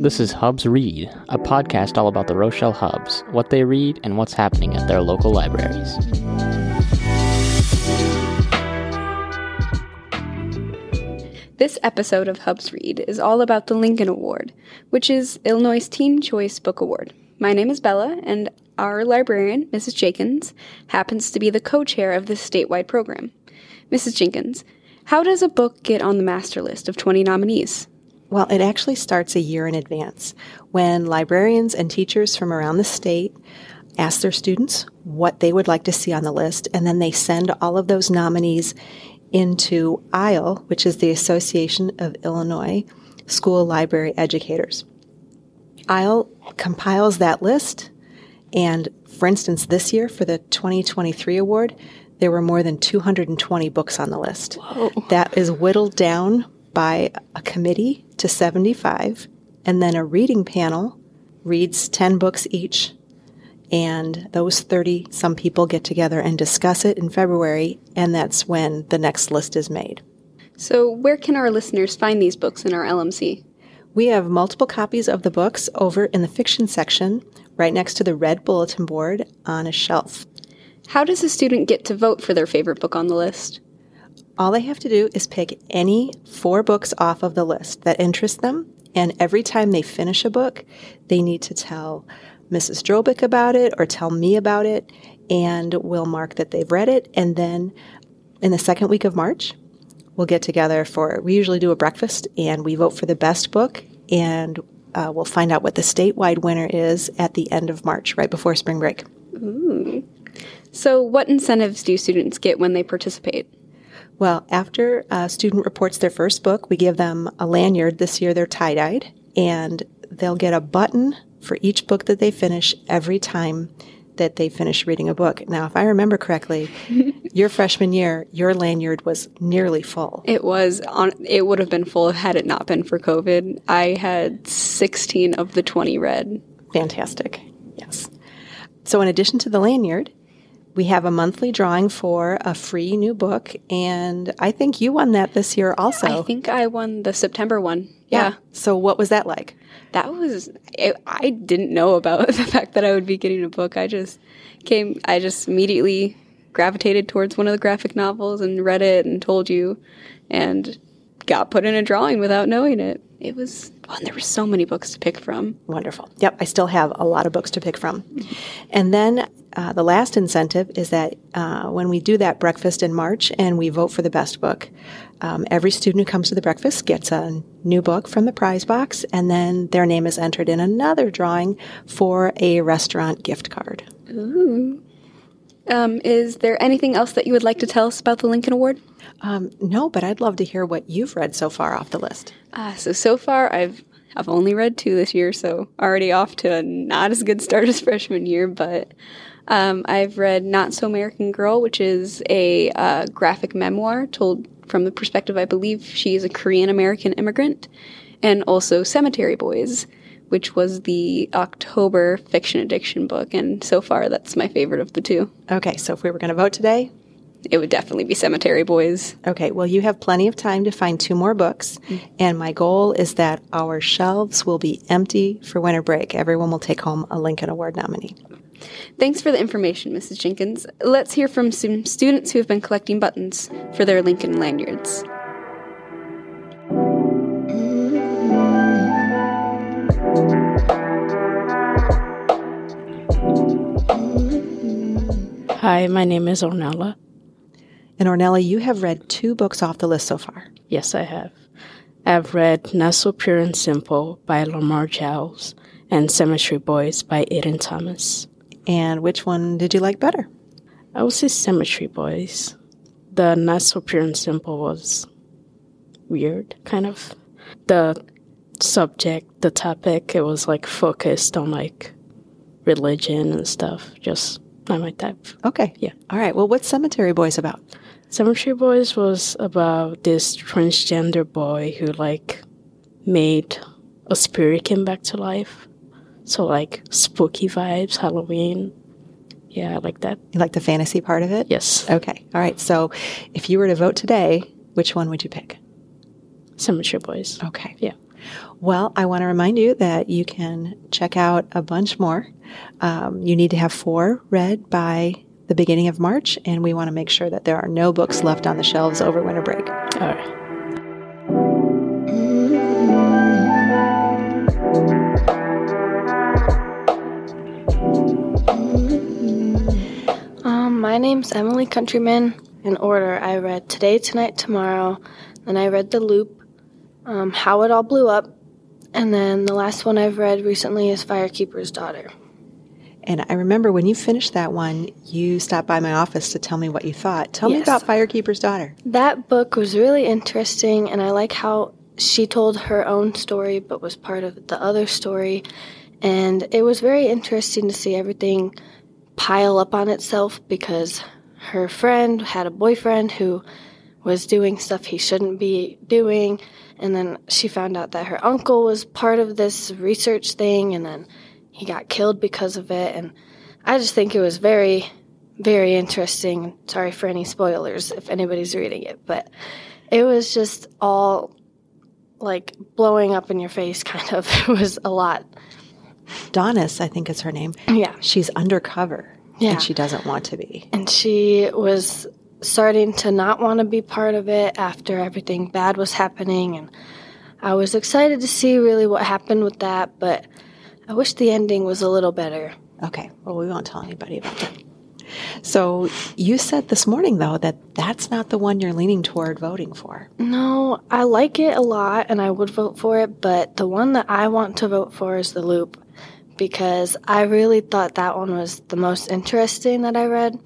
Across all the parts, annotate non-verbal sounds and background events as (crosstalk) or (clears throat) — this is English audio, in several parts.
This is Hubs Read, a podcast all about the Rochelle Hubs, what they read, and what's happening at their local libraries. This episode of Hubs Read is all about the Lincoln Award, which is Illinois' Teen Choice Book Award. My name is Bella, and our librarian, Mrs. Jinkins, happens to be the co chair of this statewide program. Mrs. Jinkins, how does a book get on the master list of 20 nominees? Well, it actually starts a year in advance when librarians and teachers from around the state ask their students what they would like to see on the list, and then they send all of those nominees into AIL, which is the Association of Illinois School Library Educators. AIL compiles that list, and for instance, this year for the 2023 award, there were more than 220 books on the list. Whoa. That is whittled down by a committee to 75, and then a reading panel reads 10 books each. And those 30 some people get together and discuss it in February, and that's when the next list is made. So, where can our listeners find these books in our LMC? We have multiple copies of the books over in the fiction section, right next to the red bulletin board on a shelf. How does a student get to vote for their favorite book on the list? All they have to do is pick any four books off of the list that interest them, and every time they finish a book, they need to tell Mrs. Drobick about it or tell me about it, and we'll mark that they've read it. And then in the second week of March, we'll get together for, we usually do a breakfast and we vote for the best book, and uh, we'll find out what the statewide winner is at the end of March, right before spring break. So, what incentives do students get when they participate? Well, after a student reports their first book, we give them a lanyard. This year they're tie dyed, and they'll get a button for each book that they finish every time that they finish reading a book. Now, if I remember correctly, (laughs) your freshman year, your lanyard was nearly full. It was on. It would have been full had it not been for COVID. I had 16 of the 20 read. Fantastic. Yes. So, in addition to the lanyard, we have a monthly drawing for a free new book, and I think you won that this year also. I think I won the September one. Yeah, So, what was that like? that was. It, I didn't know about (laughs) the fact that I would be getting a book. I just came. I just immediately gravitated towards one of the graphic novels and read it and told you, and got put in a drawing without knowing it. It was. Oh, and there were so many books to pick from. Wonderful. Yep, I still have a lot of books to pick from. And then uh, the last incentive is that uh, when we do that breakfast in March and we vote for the best book, um, every student who comes to the breakfast gets a new book from the prize box, and then their name is entered in another drawing for a restaurant gift card. Um, is there anything else that you would like to tell us about the Lincoln Award? Um, no, but I'd love to hear what you've read so far off the list. Uh, so so far I've I've only read two this year, so already off to a not as good start as freshman year. But um, I've read Not So American Girl, which is a uh, graphic memoir told from the perspective I believe she is a Korean American immigrant, and also Cemetery Boys, which was the October fiction addiction book. And so far that's my favorite of the two. Okay, so if we were going to vote today, It would definitely be Cemetery Boys. Okay, well, you have plenty of time to find two more books, and my goal is that our shelves will be empty for winter break. Everyone will take home a Lincoln Award nominee. Thanks for the information, Mrs. Jinkins. Let's hear from some students who have been collecting buttons for their Lincoln lanyards. Hi, my name is Ornella. And Ornella, you have read two books off the list so far. Yes, I have. I've read Not So Pure and Simple by Lamar Giles and Cemetery Boys by Aiden Thomas. And which one did you like better? I would say Cemetery Boys. The Not So Pure and Simple was weird, kind of. The subject, the topic, it was like focused on like religion and stuff. Just not my type. Okay. Yeah. All right. Well, what's Cemetery Boys about? Cemetery Boys was about this transgender boy who like made a spirit came back to life. So like spooky vibes, Halloween. Yeah, I like that. You like the fantasy part of it? Yes. Okay. All right. So if you were to vote today, which one would you pick? Cemetery Boys. Okay. Yeah. Well, I want to remind you that you can check out a bunch more. Um, you need to have four read by the beginning of March, and we want to make sure that there are no books left on the shelves over winter break. All right. My name's Emily Countryman. In order, I read Today, Tonight, Tomorrow. Then I read The Loop, um, How It All Blew Up. And then the last one I've read recently is Firekeeper's Daughter. And I remember when you finished that one, you stopped by my office to tell me what you thought. Tell me about Firekeeper's Daughter. That book was really interesting, and I like how she told her own story but was part of the other story. And it was very interesting to see everything pile up on itself because her friend had a boyfriend who was doing stuff he shouldn't be doing. And then she found out that her uncle was part of this research thing, and then he got killed because of it. And I just think it was very, very interesting. Sorry for any spoilers if anybody's reading it, but it was just all like blowing up in your face, (laughs) kind of. It was a lot. Daunis, I think is her name. Yeah. She's undercover. Yeah. And she doesn't want to be. And she was starting to not want to be part of it after everything bad was happening. And I was excited to see really what happened with that, but I wish the ending was a little better. Okay. Well, we won't tell anybody about that. So you said this morning, though, that that's not the one you're leaning toward voting for. No, I like it a lot and I would vote for it, but the one that I want to vote for is The Loop because I really thought that one was the most interesting that I read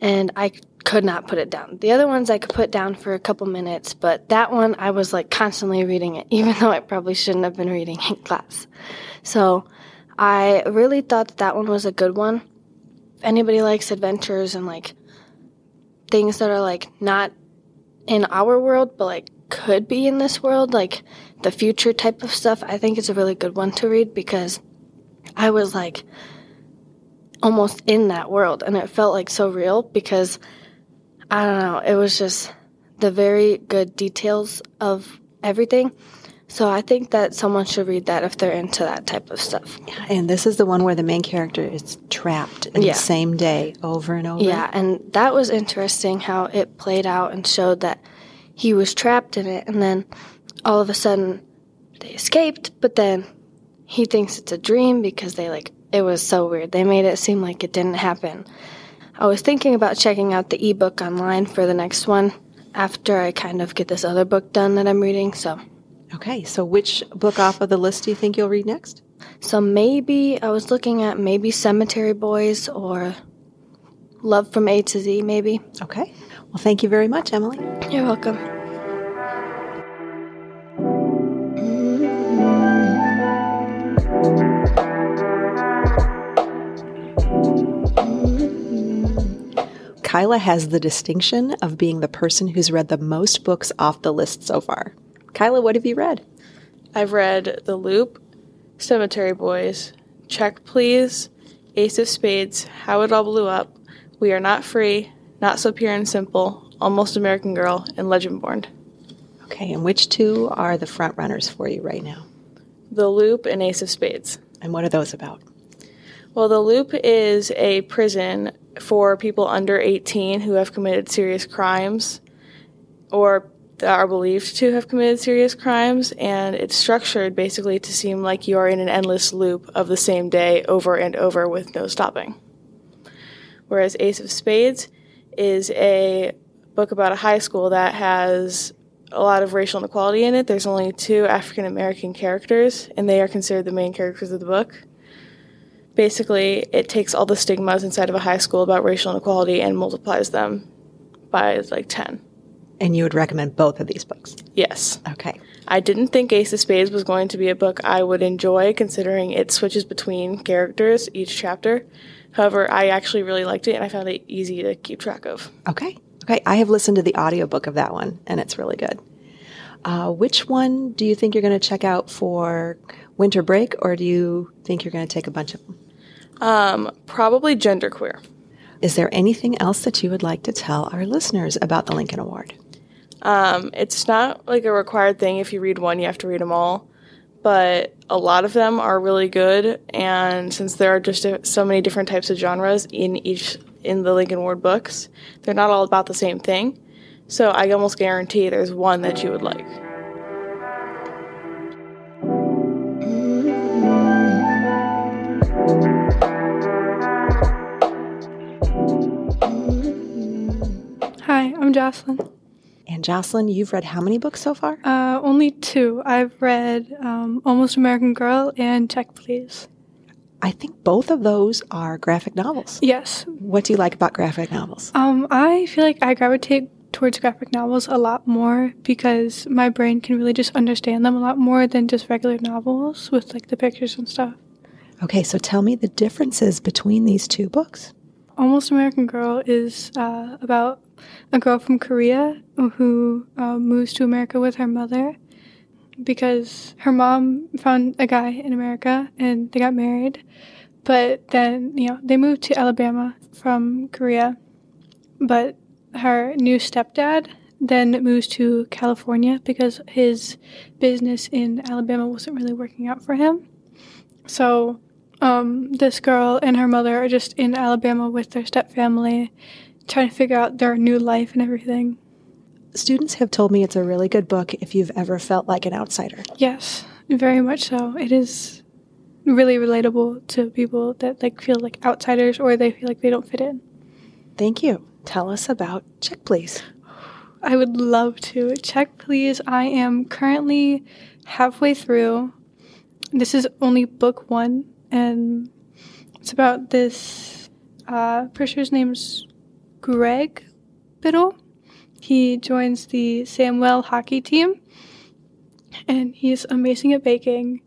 and I could not put it down. The other ones I could put down for a couple minutes, but that one I was like constantly reading it, (laughs) even though I probably shouldn't have been reading in class. So I really thought that, that one was a good one. If anybody likes adventures and like things that are like not in our world, but like could be in this world, like the future type of stuff, I think it's a really good one to read because I was like almost in that world and it felt like so real because I don't know, it was just the very good details of everything. So I think that someone should read that if they're into that type of stuff. And this is the one where the main character is trapped in Yeah. the same day over and over. Yeah, and that was interesting how it played out and showed that he was trapped in it, and then all of a sudden they escaped, but then he thinks it's a dream because they like it was so weird. They made it seem like it didn't happen. I was thinking about checking out the ebook online for the next one after I kind of get this other book done that I'm reading, so Okay. So which book off of the list do you think you'll read next? so maybe I was looking at maybe Cemetery Boys or Love from A to Z maybe. Okay. Well, thank you very much, Emily. You're welcome. Kyla has the distinction of being the person who's read the most books off the list so far. Kyla, what have you read? I've read The Loop, Cemetery Boys, Check Please, Ace of Spades, How It All Blew Up, We Are Not Free, Not So Pure and Simple, Almost American Girl, and Legendborn. Okay, and which two are the front runners for you right now? The Loop and Ace of Spades. And what are those about? Well, The Loop is a prison for people under 18 who have committed serious crimes or are believed to have committed serious crimes, and it's structured basically to seem like you are in an endless loop of the same day over and over with no stopping. Whereas Ace of Spades is a book about a high school that has a lot of racial inequality in it. There's only two African American characters, and they are considered the main characters of the book basically it takes all the stigmas inside of a high school about racial inequality and multiplies them by like 10 And you would recommend both of these books. yes Okay. i didn't think ace of spades was going to be a book i would enjoy considering it switches between characters each chapter however i actually really liked it and i found it easy to keep track of Okay. Okay. I have listened to the audiobook of that one, and it's really good. Uh, which one do you think you're going to check out for winter break, or do you think you're going to take a bunch of them? um, probably genderqueer Is there anything else that you would like to tell our listeners about the Lincoln Award? um, it's not like a required thing if you read one you have to read them all but a lot of them are really good. And since there are just so many different types of genres in each in the Lincoln Award books, they're not all about the same thing. So I almost guarantee there's one that you would like. Hi, I'm Josilyn. And Josilyn, you've read how many books so far? Uh, only two. I've read um, Almost American Girl and Check Please. I think both of those are graphic novels. Yes. What do you like about graphic novels? Um, I feel like I gravitate towards graphic novels a lot more because my brain can really just understand them a lot more than just regular novels with like the pictures and stuff. Okay, so tell me the differences between these two books. Almost American Girl is uh, about a girl from Korea who uh, moves to America with her mother because her mom found a guy in America and they got married. But then, you know, they moved to Alabama from Korea. But her new stepdad then moves to California because his business in Alabama wasn't really working out for him. So um, this girl and her mother are just in Alabama with their stepfamily, trying to figure out their new life and everything. Students have told me it's a really good book if you've ever felt like an outsider. Yes, very much so. It is really relatable to people that like feel like outsiders or they feel like they don't fit in. Thank you. Tell us about Check Please. I would love to. Check Please. I am currently halfway through. This is only book one, and it's about this uh, person's name's Greg Bittle. He joins the Samwell hockey team, and he's amazing at baking.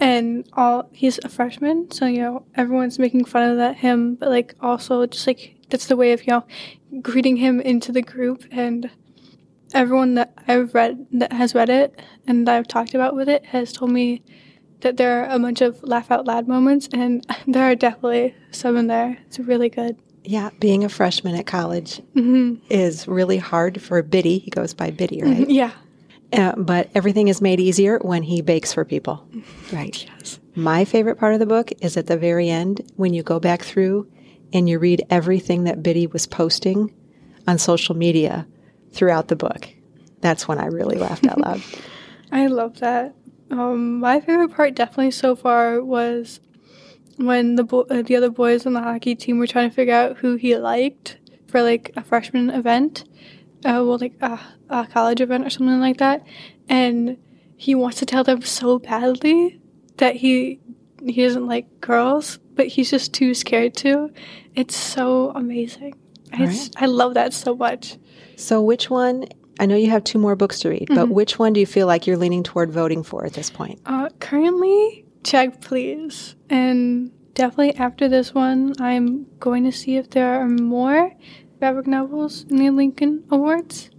And all he's a freshman, so you know everyone's making fun of that him, but like also just like that's the way of you know greeting him into the group. And everyone that I've read that has read it and I've talked about with it has told me that there are a bunch of laugh out loud moments, and (laughs) there are definitely some in there. It's really good. Yeah, being a freshman at college hmm is really hard for Bitty. He goes by Bitty, right? Yeah. Uh, but everything is made easier when he bakes for people. Right. Yes. My favorite part of the book is at the very end when you go back through and you read everything that Bitty was posting on social media throughout the book. That's when I really laughed out loud. (laughs) I love that. Um, my favorite part definitely so far was when the bo- uh, the other boys on the hockey team were trying to figure out who he liked for like a freshman event, uh, well, like a, a college event or something like that, and he wants to tell them so badly that he he doesn't like girls, but he's just too scared to. It's so amazing. It's, I love that so much. So, which one? I know you have two more books to read, but which one do you feel like you're leaning toward voting for at this point? Uh, currently, check please. And definitely after this one, I'm going to see if there are more graphic novels in the Lincoln Awards.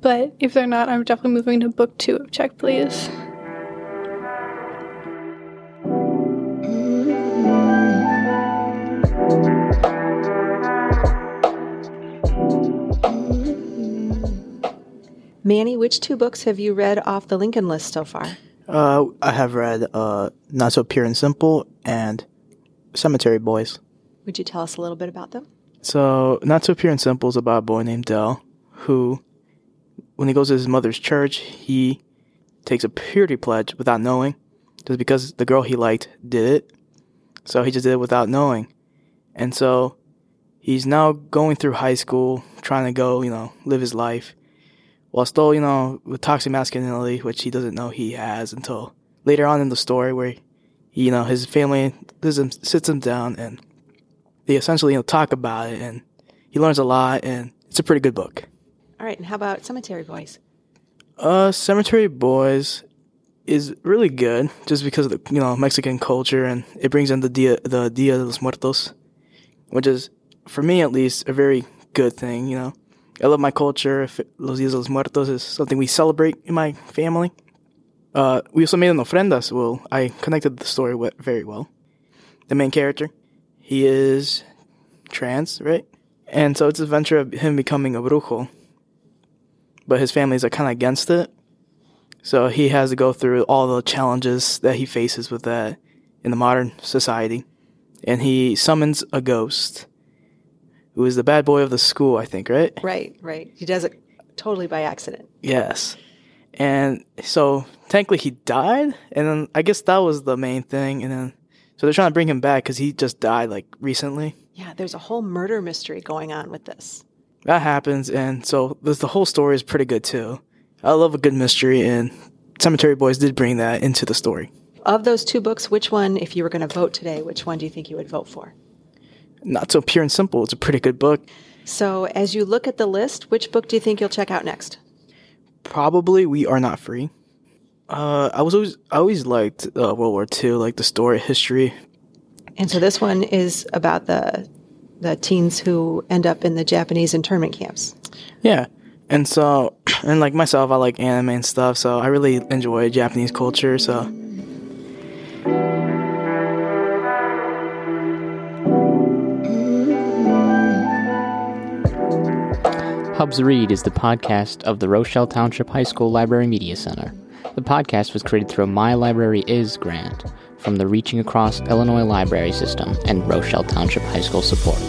But if they're not, I'm definitely moving to book two of Check Please. Manny, which two books have you read off the Lincoln list so far? Uh, I have read uh, Not So Pure and Simple and Cemetery Boys. Would you tell us a little bit about them? So, Not So Pure and Simple is about a boy named Del who, when he goes to his mother's church, he takes a purity pledge without knowing, just because the girl he liked did it. So he just did it without knowing. And so he's now going through high school, trying to go, you know, live his life, while still, you know, with toxic masculinity, which he doesn't know he has until later on in the story, where, you know, his family sits him, down and they essentially, you know, talk about it, and he learns a lot, and it's a pretty good book. All right, and how about Cemetery Boys? Uh, Cemetery Boys is really good just because of the you know Mexican culture and it brings in the dia the Dia de los Muertos, which is for me at least a very good thing. You know, I love my culture. Los Dias de los Muertos is something we celebrate in my family. Uh, we also made an ofrendas. Well, I connected the story very well. The main character, he is trans, right? And so it's an adventure of him becoming a brujo, but his families are kind of against it. So he has to go through all the challenges that he faces with that in the modern society. And he summons a ghost who is the bad boy of the school, I think, right? Right, right. He does it totally by accident. Yes. And so technically he died, and then I guess that was the main thing. And then so they're trying to bring him back because he just died like recently. Yeah, there's a whole murder mystery going on with this. That happens, and so this, the whole story is pretty good too. I love a good mystery, and Cemetery Boys did bring that into the story. Of those two books, which one, if you were going to vote today, which one do you think you would vote for? Not so pure and simple. It's a pretty good book. So, as you look at the list, which book do you think you'll check out next? Probably We Are Not Free. Uh, I was always I always liked uh, World War II, like the story history. And so this one is about the the teens who end up in the Japanese internment camps. Yeah. And so, (clears throat) and like myself, I like anime and stuff, so I really enjoy Japanese culture. So, Hubs Read is the podcast of the Rochelle Township High School Library Media Center. The podcast was created through a My Library Is grant from the Reaching Across Illinois Library System and Rochelle Township High School support.